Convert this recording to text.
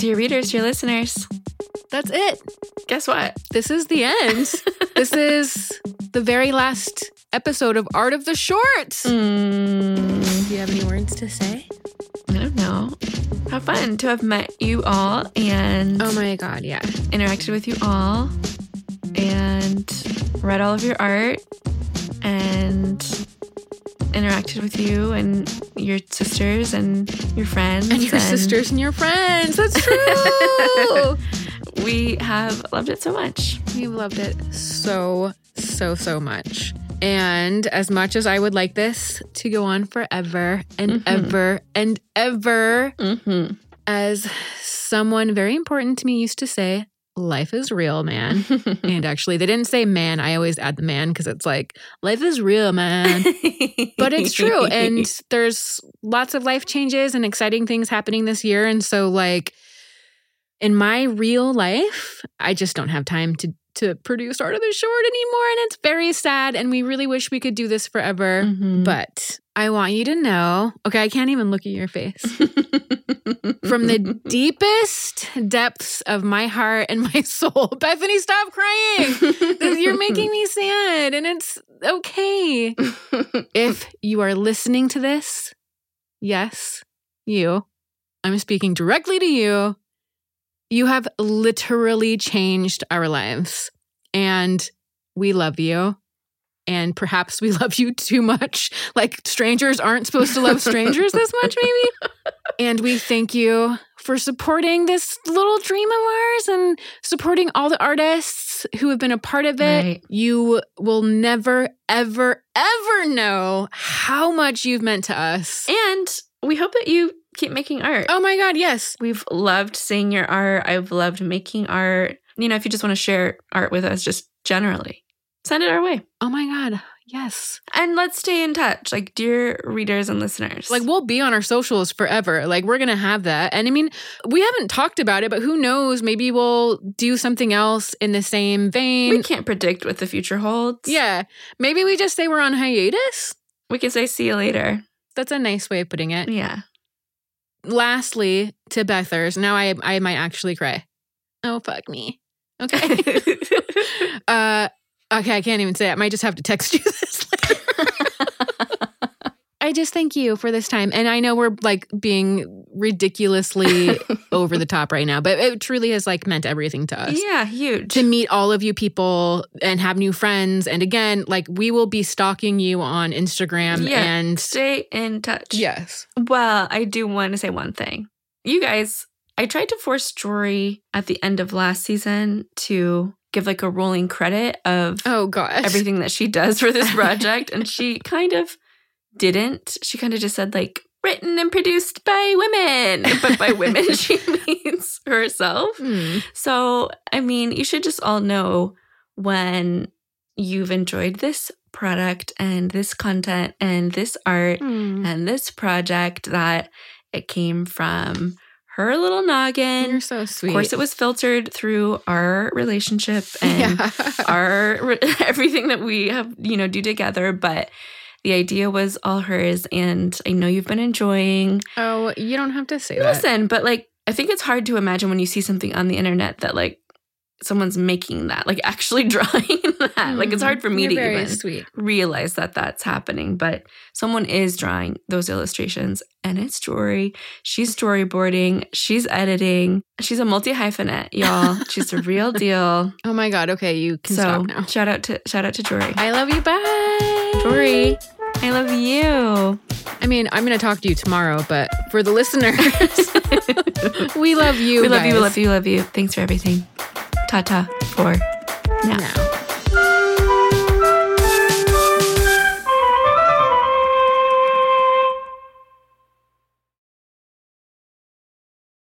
Dear readers, dear listeners, That's it. guess what? This is the end. this is the very last episode of Art of the Short. Mm, Do you have any words to say? I don't know. How fun to have met you all and Oh my God, yeah. interacted with you all and read all of your art and interacted with you and your sisters and your friends And your sisters and your friends. That's true. We have loved it so much. We've loved it so, so, so much. And as much as I would like this to go on forever and Mhm. ever and ever, Mm-hmm. as someone very important to me used to say, life is real, man. and actually, they didn't say man. I always add the man because it's like, life is real, man. but it's true. And there's lots of life changes and exciting things happening this year. And so, like, in my real life, I just don't have time to to produce art of the short anymore. And it's very sad. And we really wish we could do this forever. Mhm. But I want you to know, okay, I can't even look at your face. From the deepest depths of my heart and my soul, Bethany, stop crying. You're making me sad, and it's okay. If you are listening to this, yes, you, I'm speaking directly to you. You have literally changed our lives, and we love you. And perhaps we love you too much. Like strangers aren't supposed to love strangers this much, maybe. And we thank you for supporting this little dream of ours and supporting all the artists who have been a part of it. Right. You will never, ever, ever know how much you've meant to us. and we hope that you keep making art. Oh my God, yes. We've loved seeing your art. I've loved making art. You know, if you just want to share art with us, just generally, send it our way. Oh my God, yes. And let's stay in touch, like dear readers and listeners. Like we'll be on our socials forever. Like we're gonna have that. And I mean, we haven't talked about it, but who knows? Maybe we'll do something else in the same vein. we can't predict what the future holds. yeah. Maybe we just say we're on hiatus. We can say see you later. That's a nice way of putting it. Yeah. Lastly, to Bethers. Now I I might actually cry. Oh fuck me. Okay. uh okay, I can't even say it. I might just have to text you this later. I just thank you for this time. And I know we're like being ridiculously over the top right now, but it truly has like meant everything to us. yeah, huge. To meet all of you people and have new friends. And again, like we will be stalking you on Instagram Yeah. and Stay in touch. Yes. Well, I do want to say one thing. You guys, I tried to force Jory at the end of last season to give like a rolling credit of Oh gosh. everything that she does for this project. and she kind of didn't. She kind of just said, like, written and produced by women. But by women, she means herself. Hmm. So, I mean, you should just all know when you've enjoyed this product and this content and this art Hmm. and this project that it came from her little noggin. You're so sweet. Of course, it was filtered through our relationship and yeah. our everything that we have, you know, do together. But the idea was all hers, and I know you've been enjoying. oh, you don't have to say that. Listen, but like, I think it's hard to imagine when you see something on the internet that like someone's making that, like actually drawing that. Like, it's mm-hmm. hard for me You're to even sweet. realize that that's happening, but someone is drawing those illustrations and it's Jory. She's storyboarding, she's editing, she's a multi hyphenate, y'all. she's a real deal. Oh my god. Okay, you can so stop now. shout out to shout out to Jory. I love you. Bye. Jory, I love you. I mean, I'm going to talk to you tomorrow, but for the listeners, we love you. we love you, we love you, we love you. Thanks for everything. Ta ta for now. Now.